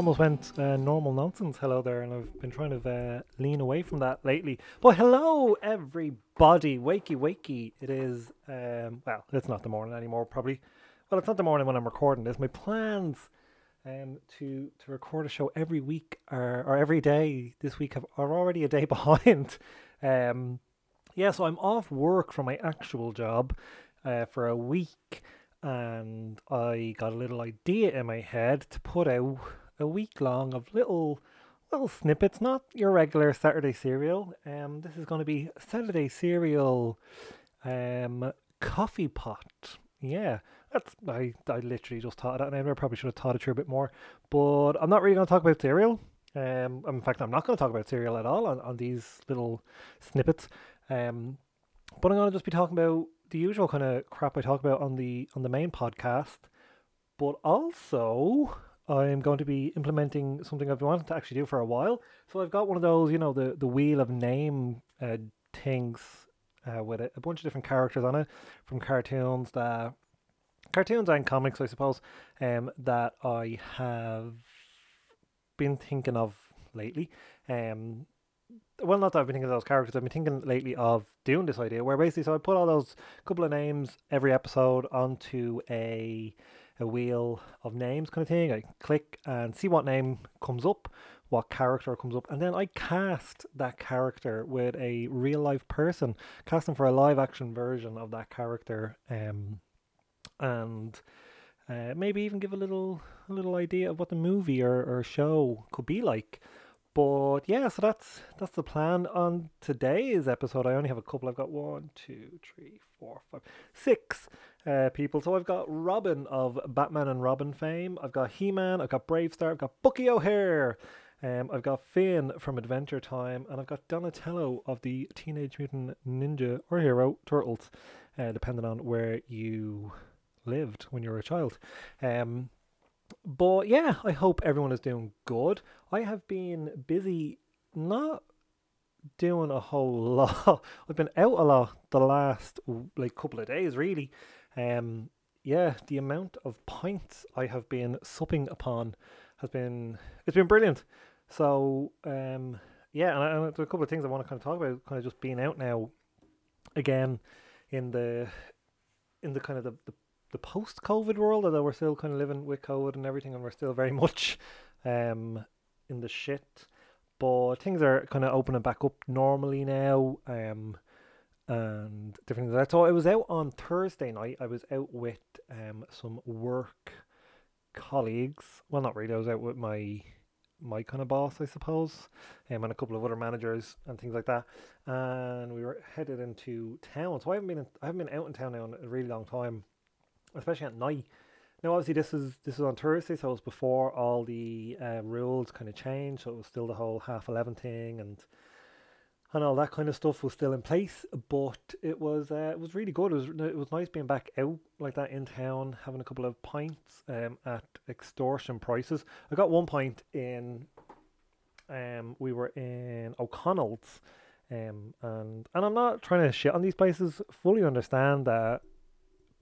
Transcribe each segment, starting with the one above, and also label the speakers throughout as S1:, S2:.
S1: Almost went uh, normal nonsense. Hello there, and I've been trying to uh, lean away from that lately. But hello, everybody. Wakey, wakey. It is, um, well, it's not the morning anymore, probably. Well, it's not the morning when I'm recording this. My plans um, to to record a show every week are, or every day this week have, are already a day behind. Um, yeah, so I'm off work from my actual job uh, for a week and I got a little idea in my head to put out a week long of little little snippets, not your regular Saturday Serial. Um, this is going to be Saturday Serial, um, coffee pot. Yeah, that's I I literally just thought of that, and I probably should have thought it through a bit more. But I'm not really going to talk about cereal. Um, in fact, I'm not going to talk about cereal at all on, on these little snippets. Um, but I'm going to just be talking about the usual kind of crap I talk about on the on the main podcast, but also I'm going to be implementing something I've been wanting to actually do for a while. So I've got one of those, you know, the the wheel of name uh, things uh, with a, a bunch of different characters on it from cartoons that cartoons and comics, I suppose, um, that I have been thinking of lately. Um, well, not that I've been thinking of those characters. I've been thinking lately of doing this idea where basically, so I put all those couple of names every episode onto a a wheel of names kind of thing. I click and see what name comes up, what character comes up, and then I cast that character with a real life person, cast them for a live action version of that character, um, and uh, maybe even give a little a little idea of what the movie or, or show could be like. But yeah, so that's that's the plan on today's episode. I only have a couple. I've got one, two, three, four, five, six uh, people. So I've got Robin of Batman and Robin fame. I've got He Man. I've got Brave Star. I've got Bucky O'Hare. Um, I've got Finn from Adventure Time, and I've got Donatello of the Teenage Mutant Ninja or Hero Turtles, uh, depending on where you lived when you were a child. Um, but yeah, I hope everyone is doing good. I have been busy not doing a whole lot. I've been out a lot the last like couple of days really. Um yeah, the amount of pints I have been supping upon has been it's been brilliant. So um yeah, and, I, and a couple of things I want to kind of talk about kind of just being out now again in the in the kind of the, the the post COVID world, although we're still kind of living with COVID and everything, and we're still very much um, in the shit. But things are kind of opening back up normally now, um, and different things. I thought I was out on Thursday night. I was out with um some work colleagues. Well, not really. I was out with my my kind of boss, I suppose, um, and a couple of other managers and things like that. And we were headed into town. So I haven't been in, I haven't been out in town now in a really long time especially at night. Now, obviously, this is this is on Thursday, so it was before all the uh, rules kind of changed. So it was still the whole half eleven thing, and and all that kind of stuff was still in place. But it was uh, it was really good. It was it was nice being back out like that in town, having a couple of pints um, at extortion prices. I got one pint in. Um, we were in O'Connell's, um, and and I'm not trying to shit on these places. Fully understand that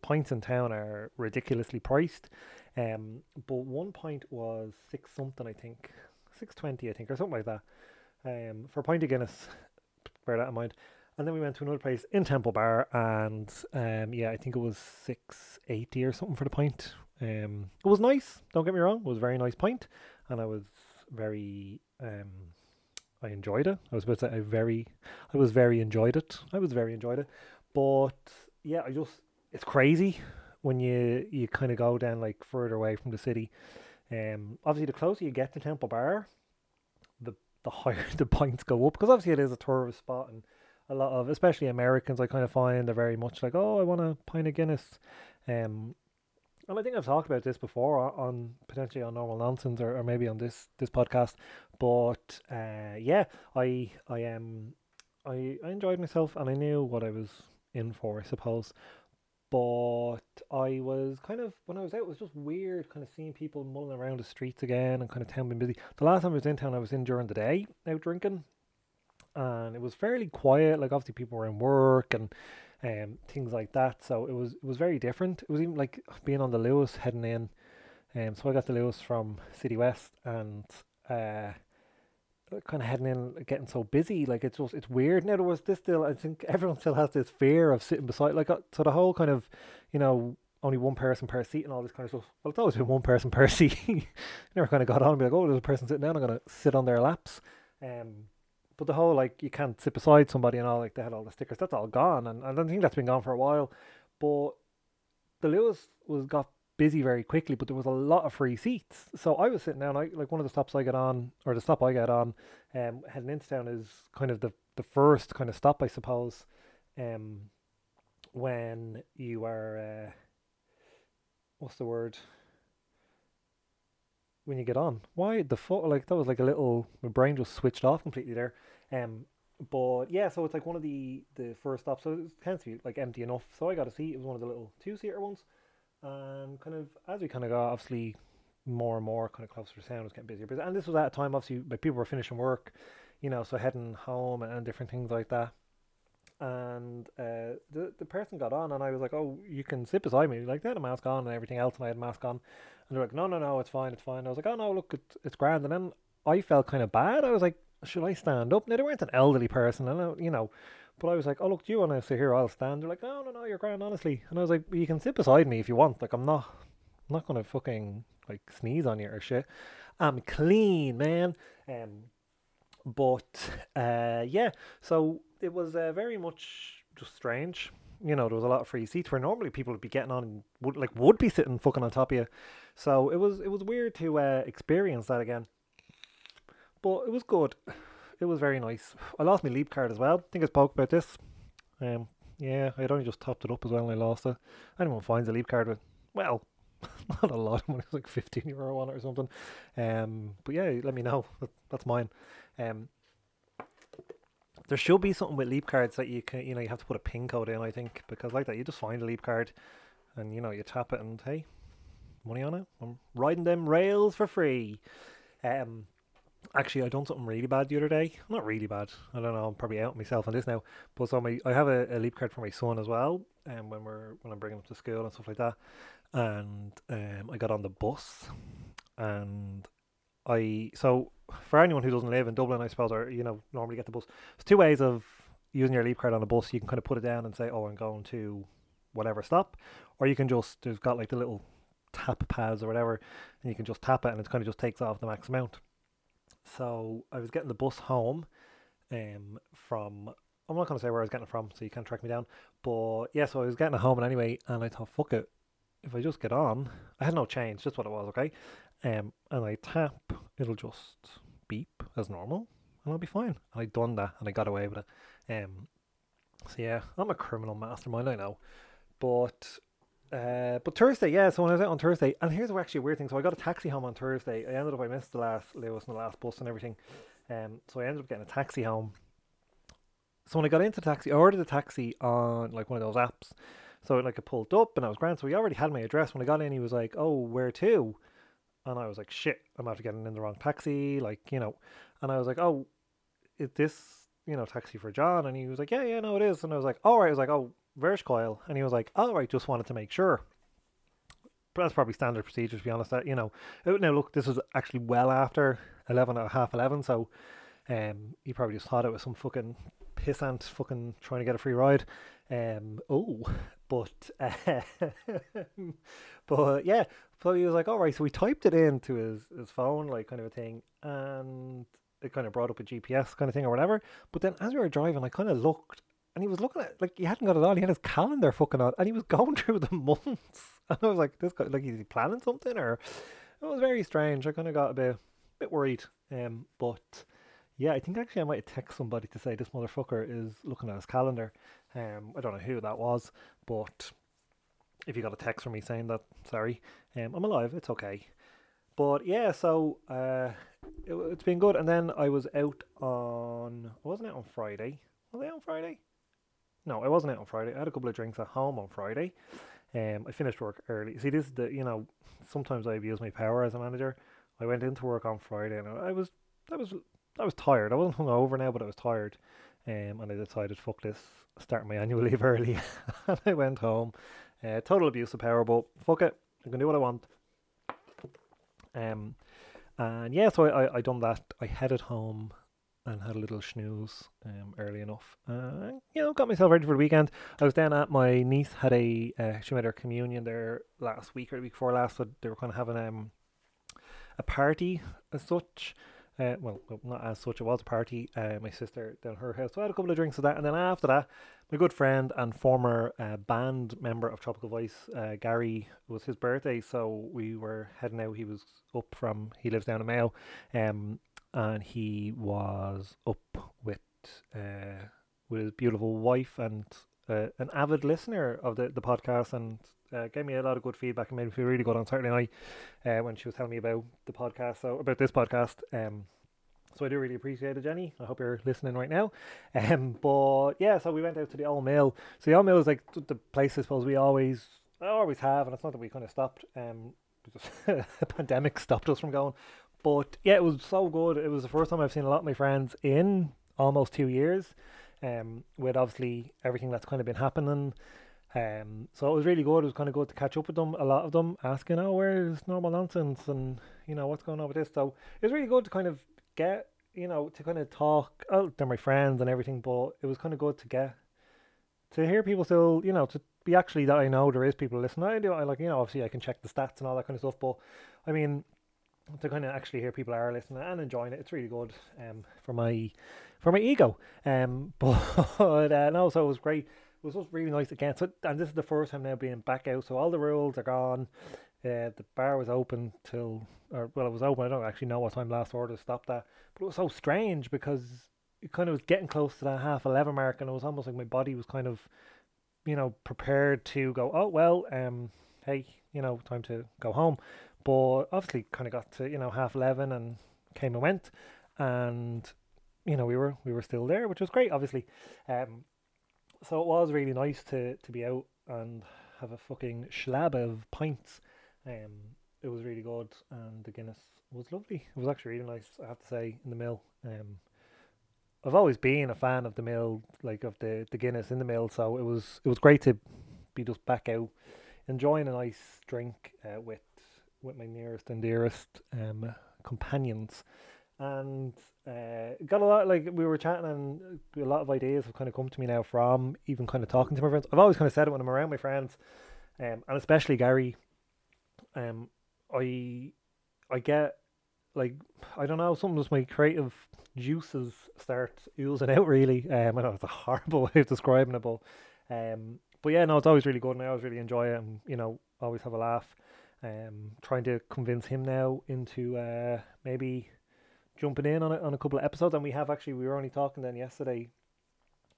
S1: pints in town are ridiculously priced. Um, but one pint was six something, I think, six twenty, I think, or something like that. Um, for a pint of Guinness, bear that in mind. And then we went to another place in Temple Bar, and um, yeah, I think it was six eighty or something for the pint. Um, it was nice. Don't get me wrong; it was a very nice pint, and I was very um, I enjoyed it. I was about to say I very, I was very enjoyed it. I was very enjoyed it, but yeah, I just it's crazy when you you kind of go down like further away from the city. Um, obviously, the closer you get to Temple Bar, the the higher the points go up because obviously it is a tourist spot and a lot of especially Americans I kind of find they're very much like oh I want a pint of Guinness, um, and I think I've talked about this before on potentially on normal nonsense or, or maybe on this this podcast, but uh, yeah I I am um, I I enjoyed myself and I knew what I was in for I suppose but I was kind of when I was out, it was just weird, kind of seeing people mulling around the streets again and kind of town being busy. The last time I was in town, I was in during the day out drinking, and it was fairly quiet. Like obviously people were in work and um things like that, so it was it was very different. It was even like being on the Luas heading in Um, so I got the Luas from City West and uh, kind of heading in, getting so busy. Like it's just it's weird. Now there was this still. I think everyone still has this fear of sitting beside. Like uh, so the whole kind of, you know, only one person per seat and all this kind of stuff. Well, it's always been one person per seat. Never kind of got on and be like, oh, there's a person sitting down. I'm gonna sit on their laps. Um, but the whole like you can't sit beside somebody and all like they had all the stickers. That's all gone, and, and I don't think that's been gone for a while. But the Luas was got busy very quickly, but there was a lot of free seats. So I was sitting down. I like one of the stops I get on, or the stop I get on, um, heading into town is kind of the the first kind of stop, I suppose. Um, when you are, uh, what's the word? When you get on, why the fuck? Like that was like a little. My brain just switched off completely there. Um, but yeah, so it's like one of the the first stops. So it tends to be like empty enough. So I got a seat. It was one of the little two seater ones and kind of as we kind of got obviously more and more kind of closer to town was getting busier. And this was at a time obviously like people were finishing work, you know, so heading home and, and different things like that. And uh, the the person got on, and I was like, "Oh, you can sit beside me." Like they had a mask on and everything else, and I had a mask on. And they're like, "No, no, no, it's fine, it's fine." I was like, "Oh no, look, it's it's grand." And then I felt kind of bad. I was like, "Should I stand up?" Now they weren't an elderly person, and I, you know, but I was like, oh, look, do you want to sit here? I'll stand. They're like, no, no, no, you're grand, honestly. And I was like, you can sit beside me if you want. Like, I'm not, I'm not going to fucking, like, sneeze on you or shit. I'm clean, man. Um, but, uh, yeah, so it was uh, very much just strange. You know, there was a lot of free seats where normally people would be getting on would, like, would be sitting fucking on top of you. So it was, it was weird to uh, experience that again. But it was good it was very nice. I lost my leap card as well. I think I spoke about this. Um, yeah, I'd only just topped it up as well and I lost it. Anyone finds a leap card with, well, not a lot of money, it's like 15 euro on it or something. Um, but yeah, let me know. That's mine. Um, there should be something with leap cards that you can, you know, you have to put a pin code in, I think, because like that, you just find a leap card and, you know, you tap it and hey, money on it. I'm riding them rails for free. Um, actually I done something really bad the other day. Not really bad. I don't know. I'm probably out myself on this now. But so my I have a, a leap card for my son as well. And um, when we're when I'm bringing him to school and stuff like that. And um, I got on the bus, and I so for anyone who doesn't live in Dublin, I suppose, or you know normally get the bus. There's two ways of using your leap card on a bus. You can kind of put it down and say, "Oh, I'm going to whatever stop," or you can just there's got like the little tap pads or whatever, and you can just tap it, and it kind of just takes off the max amount. So I was getting the bus home um, from, I'm not going to say where I was getting it from, so you can't track me down. But yeah, so I was getting it home anyway, and I thought, fuck it. If I just get on, I had no change, just what it was, okay? Um, and I tap, it'll just beep as normal, and I'll be fine. And I done that, and I got away with it. Um, so yeah, I'm a criminal mastermind, I know. But uh, but Thursday, yeah. So when I was out on Thursday, and here's actually a weird thing. So I got a taxi home on Thursday. I ended up I missed the last Luas and the last bus and everything. Um, so I ended up getting a taxi home. So when I got into the taxi, I ordered a taxi on like one of those apps. So like it pulled up and I was grand. So he already had my address. When I got in, he was like, "Oh, where to?" And I was like, "Shit, I'm after getting in the wrong taxi." Like you know, and I was like, "Oh, is this you know taxi for John?" And he was like, "Yeah, yeah, no, it is." And I was like, "All right." I was like, "Oh." Verschcoil, and he was like, "All right, just wanted to make sure." But that's probably standard procedure, to be honest. That you know, uh, now look, this was actually well after eleven or half eleven, so um, he probably just thought it was some fucking pissant fucking trying to get a free ride. Um, oh, but uh, but yeah, so he was like, all right. So we typed it into his his phone, like kind of a thing, and it kind of brought up a GPS kind of thing or whatever. But then as we were driving, I kind of looked and he was looking at like he hadn't got it on. He had his calendar fucking on, and he was going through the months. And I was like, "This guy, like, is he planning something?" Or it was very strange. I kind of got a bit, bit worried. Um, but yeah, I think actually I might text somebody to say this motherfucker is looking at his calendar. Um, I don't know who that was, but if you got a text from me saying that, sorry, um, I'm alive. It's okay. But yeah, so uh, it, has been good. And then I was out on, wasn't out on Friday. Was I on Friday? No, I wasn't out on Friday. I had a couple of drinks at home on Friday. Um, I finished work early. See, this is the you know sometimes I abuse my power as a manager. I went into work on Friday and I was I was I was tired. I wasn't hungover now, but I was tired. Um, and I decided, fuck this, start my annual leave early. and I went home. Uh, total abuse of power, but fuck it, I can do what I want. Um, and yeah, so I, I, I done that. I headed home and had a little snooze um, early enough. Uh, you know, got myself ready for the weekend. I was down at my niece had a uh, she made her communion there last week or the week before last, so they were kind of having um a party as such. Uh, well, not as such. It was a party. Uh, my sister down her house. So I had a couple of drinks of that, and then after that, my good friend and former uh, band member of Tropical Voice, uh, Gary, was his birthday. So we were heading out. He was up from. He lives down in Mayo, um, and he was up with uh, with his beautiful wife and uh, an avid listener of the the podcast and uh, gave me a lot of good feedback and made me feel really good on Saturday night uh, when she was telling me about the podcast, so about this podcast. Um, so I do really appreciate it, Jenny. I hope you're listening right now. Um, but yeah, so we went out to the old mill. So the old mill is like the place I suppose we always always have, and it's not that we kind of stopped. Um, pandemic stopped us from going. But yeah, it was so good. It was the first time I've seen a lot of my friends in almost two years. Um, with obviously everything that's kind of been happening um, so it was really good. It was kind of good to catch up with them. A lot of them asking, "Oh, where's normal nonsense?" and you know what's going on with this. So it was really good to kind of get, you know, to kind of talk. Oh, they're my friends and everything, but it was kind of good to get to hear people still, you know, to be actually that I know there is people listening. I do. I like, you know, obviously I can check the stats and all that kind of stuff, but I mean, to kind of actually hear people are listening and enjoying it, it's really good. Um, for my for my ego. Um, but uh, no, so it was great it was just really nice again. So, and this is the first time now being back out, so all the rules are gone. Uh, the bar was open till, or well, it was open. I don't actually know what time last order stopped that, but it was so strange because it kind of was getting close to that half eleven mark, and it was almost like my body was kind of, you know, prepared to go. Oh well, um, hey, you know, time to go home. But obviously, kind of got to you know half eleven and came and went, and you know we were we were still there, which was great. Obviously, um, so it was really nice to to be out and have a fucking slab of pints. Um, it was really good, and the Guinness was lovely. It was actually really nice, I have to say, in the mill. Um, I've always been a fan of the mill, like of the, the Guinness in the mill. So it was it was great to be just back out, enjoying a nice drink uh, with with my nearest and dearest um, companions and uh, got a lot like we were chatting and a lot of ideas have kind of come to me now from even kind of talking to my friends. I've always kind of said it when I'm around my friends, um, and especially Gary. Um, I I get like I don't know sometimes my creative juices start oozing out really. Um, I know it's a horrible way of describing it, but um, but yeah, no, it's always really good, and I always really enjoy it, and you know, always have a laugh. Um, trying to convince him now into uh maybe jumping in on a, on a couple of episodes, and we have actually we were only talking then yesterday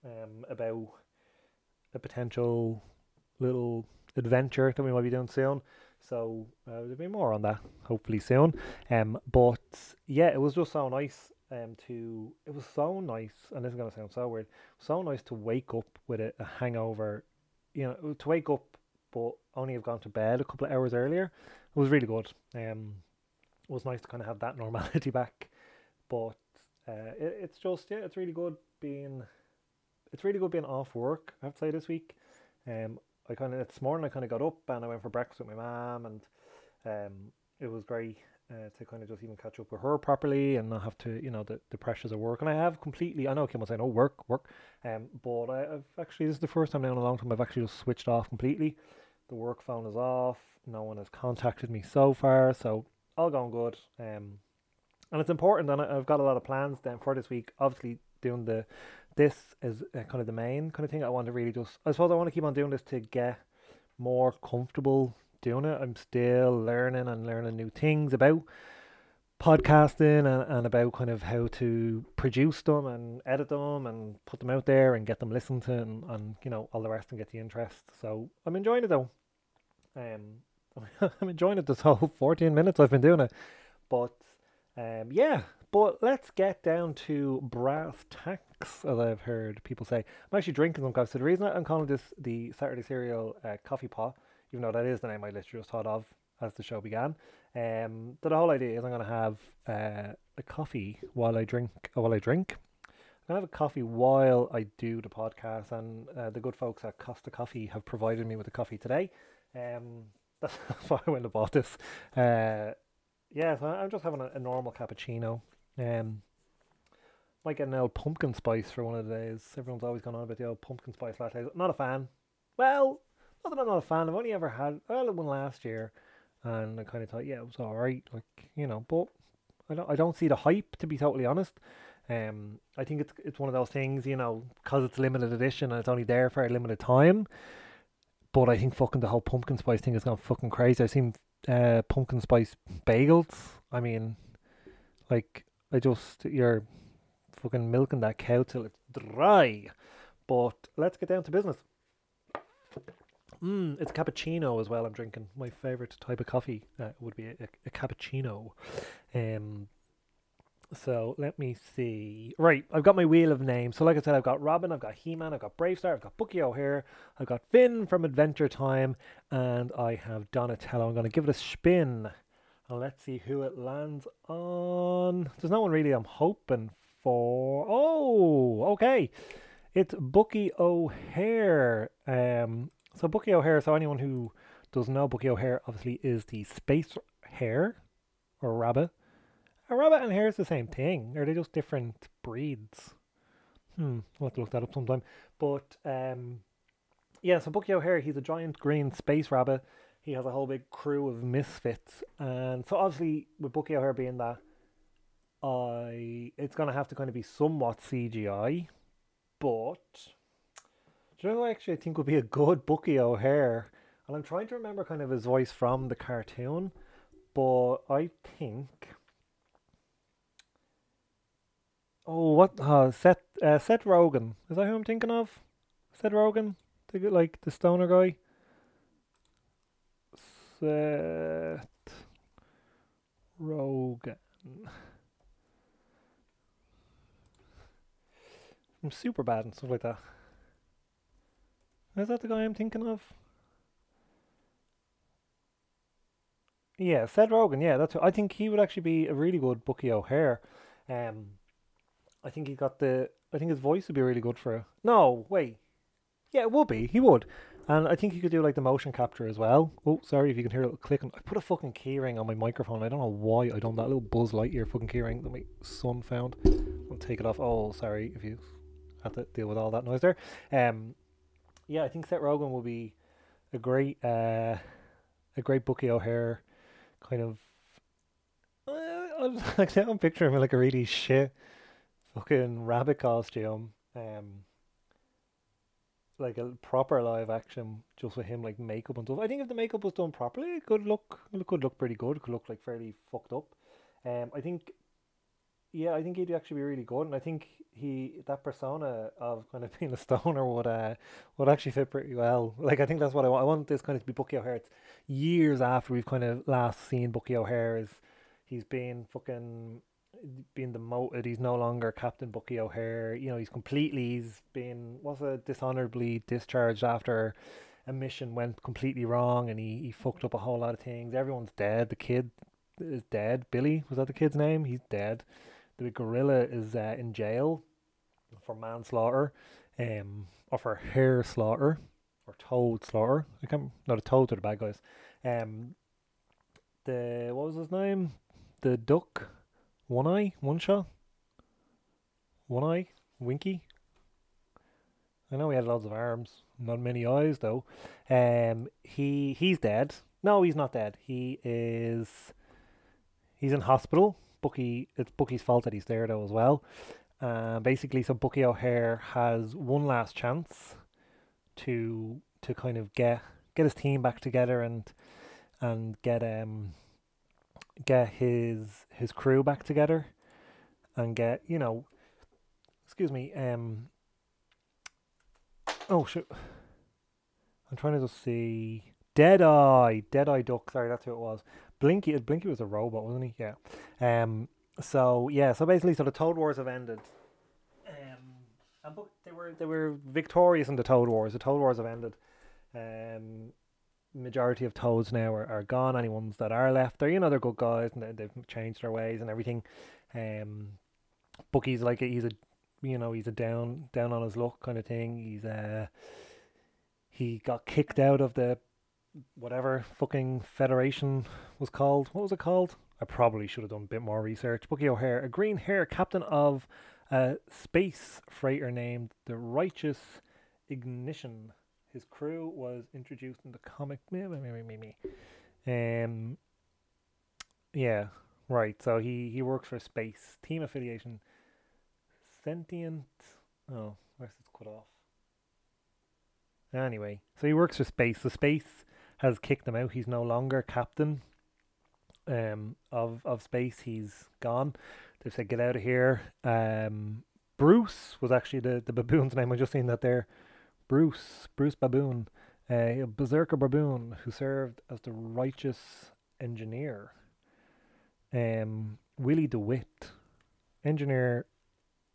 S1: um, about a potential little adventure that we might be doing soon. So uh, there'll be more on that hopefully soon. Um, but yeah, it was just so nice. Um, to it was so nice, and this is gonna sound so weird. So nice to wake up with a, a hangover, you know, to wake up but only have gone to bed a couple of hours earlier. It was really good. Um, it was nice to kind of have that normality back. But uh, it, it's just yeah, it's really good being it's really good being off work. I have to say this week. Um, I kind of this morning I kind of got up and I went for breakfast with my mom and um, it was great uh, to kind of just even catch up with her properly and not have to you know the, the pressures of work. And I have completely I know Kim was saying oh work work, um, but I, have actually this is the first time now in a long time I've actually just switched off completely. The work phone is off. No one has contacted me so far, so all going good. Um, and it's important. And I've got a lot of plans then for this week. Obviously, doing the this is uh, kind of the main kind of thing I want to really just. I suppose I want to keep on doing this to get more comfortable doing it. I'm still learning and learning new things about podcasting and, and about kind of how to produce them and edit them and put them out there and get them listened to and, and you know all the rest and get the interest. So I'm enjoying it though. Um, I'm enjoying it this whole 14 minutes I've been doing it, but um, yeah, but let's get down to brass tacks, as I've heard people say. I'm actually drinking some coffee. So the reason I'm calling this the Saturday Serial uh, Coffee Pot, even though that is the name I literally just thought of as the show began, um, the whole idea is I'm going to have uh, a coffee while I drink. Uh, while I drink, I'm going to have a coffee while I do the podcast, and uh, the good folks at Costa Coffee have provided me with a coffee today. Um, that's why I went and bought this. Uh, yeah, so I'm just having a, a normal cappuccino. Um, might get an old pumpkin spice for one of the days. Everyone's always gone on about the old pumpkin spice lattes. Not a fan. Well, not that I'm not a fan. I've only ever had well one last year, and I kind of thought, yeah, it was all right. Like you know, but I don't I don't see the hype to be totally honest. Um, I think it's it's one of those things, you know, because it's limited edition and it's only there for a limited time. But I think fucking the whole pumpkin spice thing has gone fucking crazy. I've seen uh, pumpkin spice bagels. I mean, like I just you're fucking milking that cow till it's dry. But let's get down to business. Mm, it's cappuccino as well. I'm drinking my favorite type of coffee. Uh, would be a, a cappuccino. Um, so let me see. Right, I've got my wheel of names. So like I said, I've got Robin, I've got He-Man, I've got Bravestar, I've got Bucky O'Hare, I've got Finn from Adventure Time, and I have Donatello. I'm going to give it a spin. And let's see who it lands on. There's no one really I'm hoping for. Oh, okay. It's Bucky O'Hare. Um, so Bucky O'Hare, so anyone who doesn't know, Bucky O'Hare obviously is the space hare or rabbit a rabbit and hare is the same thing. Are they just different breeds? Hmm, I'll have to look that up sometime. But um, yeah, so Bucky O'Hare, he's a giant green space rabbit. He has a whole big crew of misfits, and so obviously with Bucky O'Hare being that, I it's gonna have to kind of be somewhat CGI, but do you know who actually I think would be a good Bucky O'Hare? And I'm trying to remember kind of his voice from the cartoon, but I think Oh, what? Uh, Seth uh, Seth Rogen. Is that who I'm thinking of? Seth Rogen, the like the stoner guy. Seth Rogen. I'm Superbad and stuff like that. Is that the guy I'm thinking of? Yeah, Seth Rogen. Yeah, that's. I think he would actually be a really good Bucky O'Hare. Um, I think he got the. I think his voice would be really good for. No, wait. Yeah, it would be. He would. And I think he could do like the motion capture as well. Oh, sorry if you can hear a little clicking. I put a fucking keyring on my microphone. I don't know why I done that little Buzz Lightyear fucking keyring that my son found. I'll take it off. Oh, sorry if you have to deal with all that noise there. Um, yeah, I think Seth Rogen will be a great, uh, a great Bucky O'Hare kind of. Uh, I'm picturing him like a really shit fucking rabbit costume, um, like a proper live action, just with him like makeup and stuff. I think if the makeup was done properly, it could look it could look pretty good. It could look like fairly fucked up. Um, I think, yeah, I think he'd actually be really good, and I think he that persona of kind of being a stoner would uh would actually fit pretty well. Like I think that's what I want. I want this kind of to be Bucky O'Hare. It's years after we've kind of last seen Bucky O'Hare is he's been fucking being demoted. He's no longer Captain Bucky O'Hare. You know, he's completely he's been was a dishonorably discharged after a mission went completely wrong, and he he fucked up a whole lot of things. Everyone's dead. The kid is dead. Billy was that the kid's name? He's dead. The gorilla is uh, in jail for manslaughter, um, or for hair slaughter, or toad slaughter. I can't. Not a toad are the bad guys. Um, the what was his name? The duck one eye, one shot, one eye, Winky. I know he had lots of arms, not many eyes though. Um, he he's dead. No, he's not dead. He is. He's in hospital. Bucky, it's Bucky's fault that he's there though as well. Uh, basically, so Bucky O'Hare has one last chance to to kind of get get his team back together and and get um get his his crew back together and get you know excuse me um oh shit i'm trying to just see deadeye deadeye duck sorry that's who it was blinky blinky was a robot wasn't he yeah um so yeah so basically so the toad wars have ended um and they were they were victorious in the toad wars the toad wars have ended um majority of toads now are, are gone. Any ones that are left, they're you know they're good guys and they, they've changed their ways and everything. Um, Bucky's like a, he's a you know he's a down down on his luck kind of thing. He's uh he got kicked out of the whatever fucking federation was called. What was it called? I probably should have done a bit more research. Bucky O'Hare, a green hair captain of a space freighter named the Righteous Indignation. His crew was introduced in the comic. Me, me, me, me, me. Um, yeah, right. So he he works for space team affiliation. Sentient. Oh, where's this cut off? Anyway, so he works for space. The space has kicked him out. He's no longer captain um, of of space. He's gone. They've said get out of here. Um, Bruce was actually the the baboon's name. I just seen that there. Bruce Bruce Baboon, uh, a berserker baboon who served as the righteous engineer. Um, Willy DuWitt, engineer,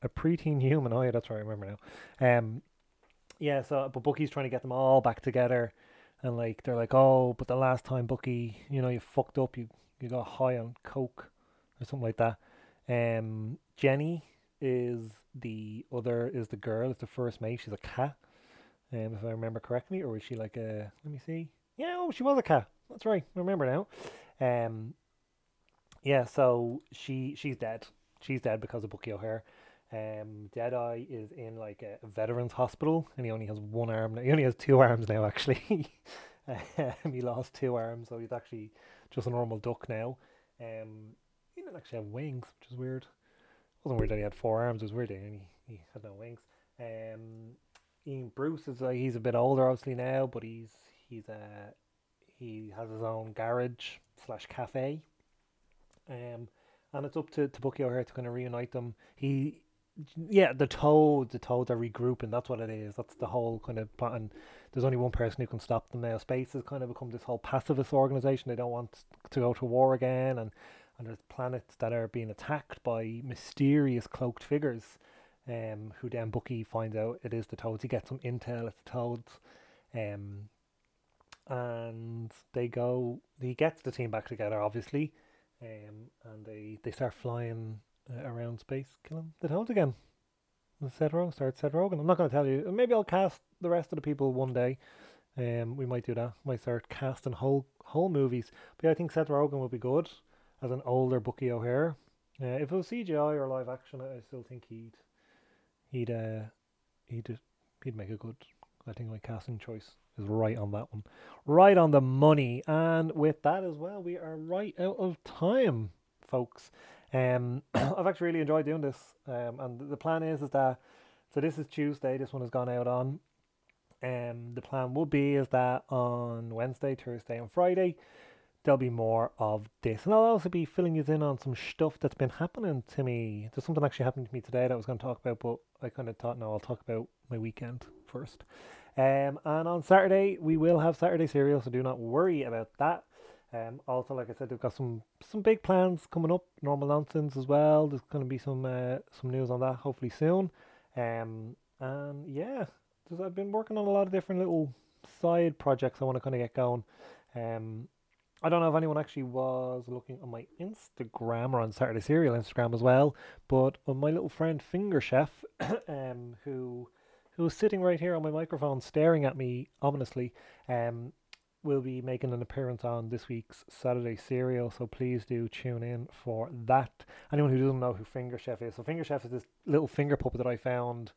S1: a preteen human. Oh yeah, that's right. I remember now. Um, yeah. So, but Bucky's trying to get them all back together, and like they're like, oh, but the last time Bucky, you know, you fucked up. You you got high on coke or something like that. Um, Jenny is the other is the girl. It's the first mate. She's a cat. Um, if I remember correctly, or was she like a? Let me see. Yeah, oh, she was a cat. That's right. I remember now. Um, yeah. So she she's dead. She's dead because of Bucky O'Hare. Um, Deadeye is in like a, a veterans hospital, and he only has one arm. Now. He only has two arms now. Actually, um, he lost two arms, so he's actually just a normal duck now. Um, he didn't actually have wings, which is weird. It wasn't weird that he had four arms. It was weird that he, he had no wings. Um, Ian Bruce is like he's a bit older, obviously now, but he's he's uh he has his own garage slash cafe. Um, and it's up to, to Bucky O'Hare to kind of reunite them. He, yeah, the Toads, the Toads are regrouping. That's what it is. That's the whole kind of plot. And there's only one person who can stop them now. Space has kind of become this whole pacifist organization. They don't want to go to war again, and and there's planets that are being attacked by mysterious cloaked figures. Um, who then Bucky finds out it is the Toads. He gets some intel. It's the Toads. Um, and they go. He gets the team back together, obviously. Um, and they they start flying uh, around space, killing the Toads again. Seth Rogen starts Seth Rogen. I'm not going to tell you. Maybe I'll cast the rest of the people one day. Um, we might do that. Might start casting whole whole movies. But yeah, I think Seth Rogen would be good as an older Bucky O'Hare. Uh, if it was CGI or live action, I still think he'd he'd uh, he'd he'd make a good. I think my casting choice is right on that one, right on the money. And with that as well, we are right out of time, folks. Um, I've actually really enjoyed doing this. Um, and the plan is is that so this is Tuesday. This one has gone out on. Um, the plan will be is that on Wednesday, Thursday, and Friday there'll be more of this, and I'll also be filling you in on some stuff that's been happening to me. There's something actually happening to me today that I was going to talk about, but I kind of thought no, I'll talk about my weekend first. Um, and on Saturday we will have Saturday Serial, so do not worry about that. Um, also, like I said, we've got some some big plans coming up. Normal nonsense as well. There's going to be some uh, some news on that hopefully soon. Um, and yeah, I've been working on a lot of different little side projects I want to kind of get going. Um, I don't know if anyone actually was looking on my Instagram or on Saturday Serial Instagram as well, but on my little friend Finger Chef, um, who who was sitting right here on my microphone staring at me ominously, um, will be making an appearance on this week's Saturday Serial, so please do tune in for that. Anyone who doesn't know who Finger Chef is, so Finger Chef is this little finger puppet that I found,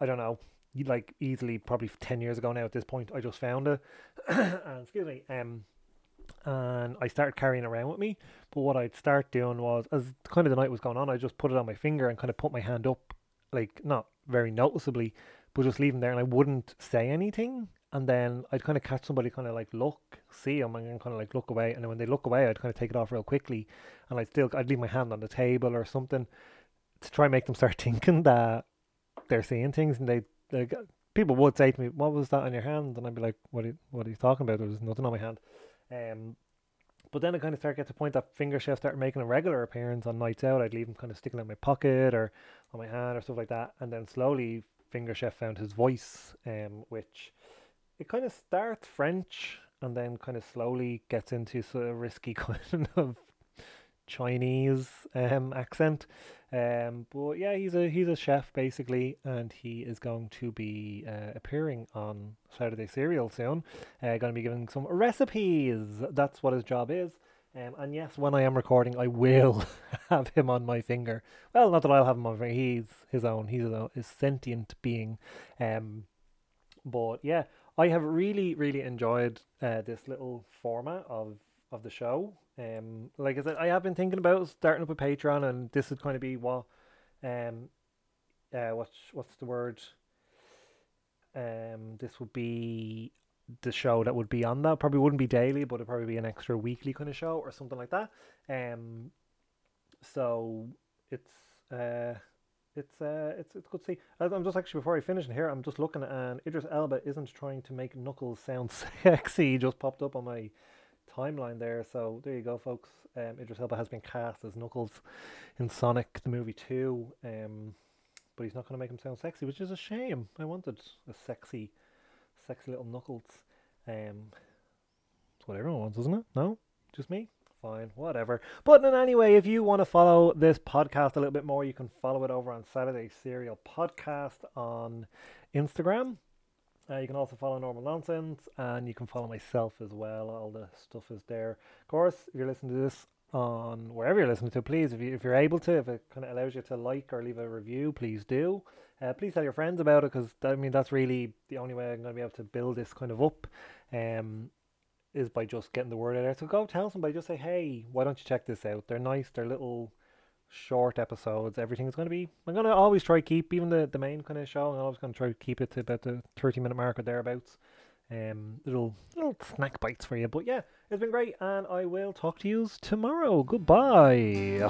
S1: I don't know, like easily probably 10 years ago now at this point. I just found it. and, excuse me. Um, and I started carrying around with me. But what I'd start doing was, as kind of the night was going on, I just put it on my finger and kind of put my hand up, like not very noticeably, but just leave them there, and I wouldn't say anything. And then I'd kind of catch somebody, kind of like look, see them, and kind of like look away. And then when they look away, I'd kind of take it off real quickly, and I'd still I'd leave my hand on the table or something to try and make them start thinking that they're seeing things, and they like people would say to me, "What was that on your hand?" And I'd be like, "What? Are you, what are you talking about? There was nothing on my hand." Um, but then I kind of start get to the point that finger chef started making a regular appearance on nights out. I'd leave him kind of sticking in my pocket or on my hand or stuff like that. And then slowly, finger chef found his voice, um, which it kind of starts French and then kind of slowly gets into sort of risky kind of Chinese um, accent. Um, but yeah, he's a he's a chef basically, and he is going to be uh, appearing on Saturday Serial soon. Uh, going to be giving some recipes. That's what his job is. Um, and yes, when I am recording, I will have him on my finger. Well, not that I'll have him on my finger. He's his own. He's a, a sentient being. Um, but yeah, I have really, really enjoyed uh, this little format of of the show. Um, like I said, I have been thinking about starting up a Patreon, and this would kind of be what, um, uh, what's what's the word? Um, this would be the show that would be on that. Probably wouldn't be daily, but it'd probably be an extra weekly kind of show or something like that. Um, so it's uh, it's uh, it's it's good to see. I'm just actually before I finish in here, I'm just looking and Idris Elba isn't trying to make Knuckles sound sexy. He just popped up on my timeline there. So there you go, folks. Um, Idris Elba has been cast as Knuckles in Sonic the Movie Two. Um, but he's not going to make him sound sexy, which is a shame. I wanted a sexy, sexy little Knuckles. Um, it's what everyone wants, isn't it? No, just me. Fine, whatever. But in anyway, if you want to follow this podcast a little bit more, you can follow it over on Saturday Serial Podcast on Instagram. Uh, you can also follow Normal Nonsense, and you can follow myself as well. All the stuff is there. Of course, if you're listening to this on wherever you're listening to, please, if, you, if you're able to, if it kind of allows you to like or leave a review, please do. Uh, please tell your friends about it because I mean that's really the only way I'm going to be able to build this kind of up. Um, is by just getting the word out there. So go tell somebody, just say, hey, why don't you check this out? They're nice. They're little short episodes. Everything's going to be. I'm going to always try keep even the the main kind of show. I'm always going to try to keep it to about the 30 minute mark or thereabouts. Um, little little snack bites for you. But yeah, it's been great, and I will talk to you tomorrow. Goodbye.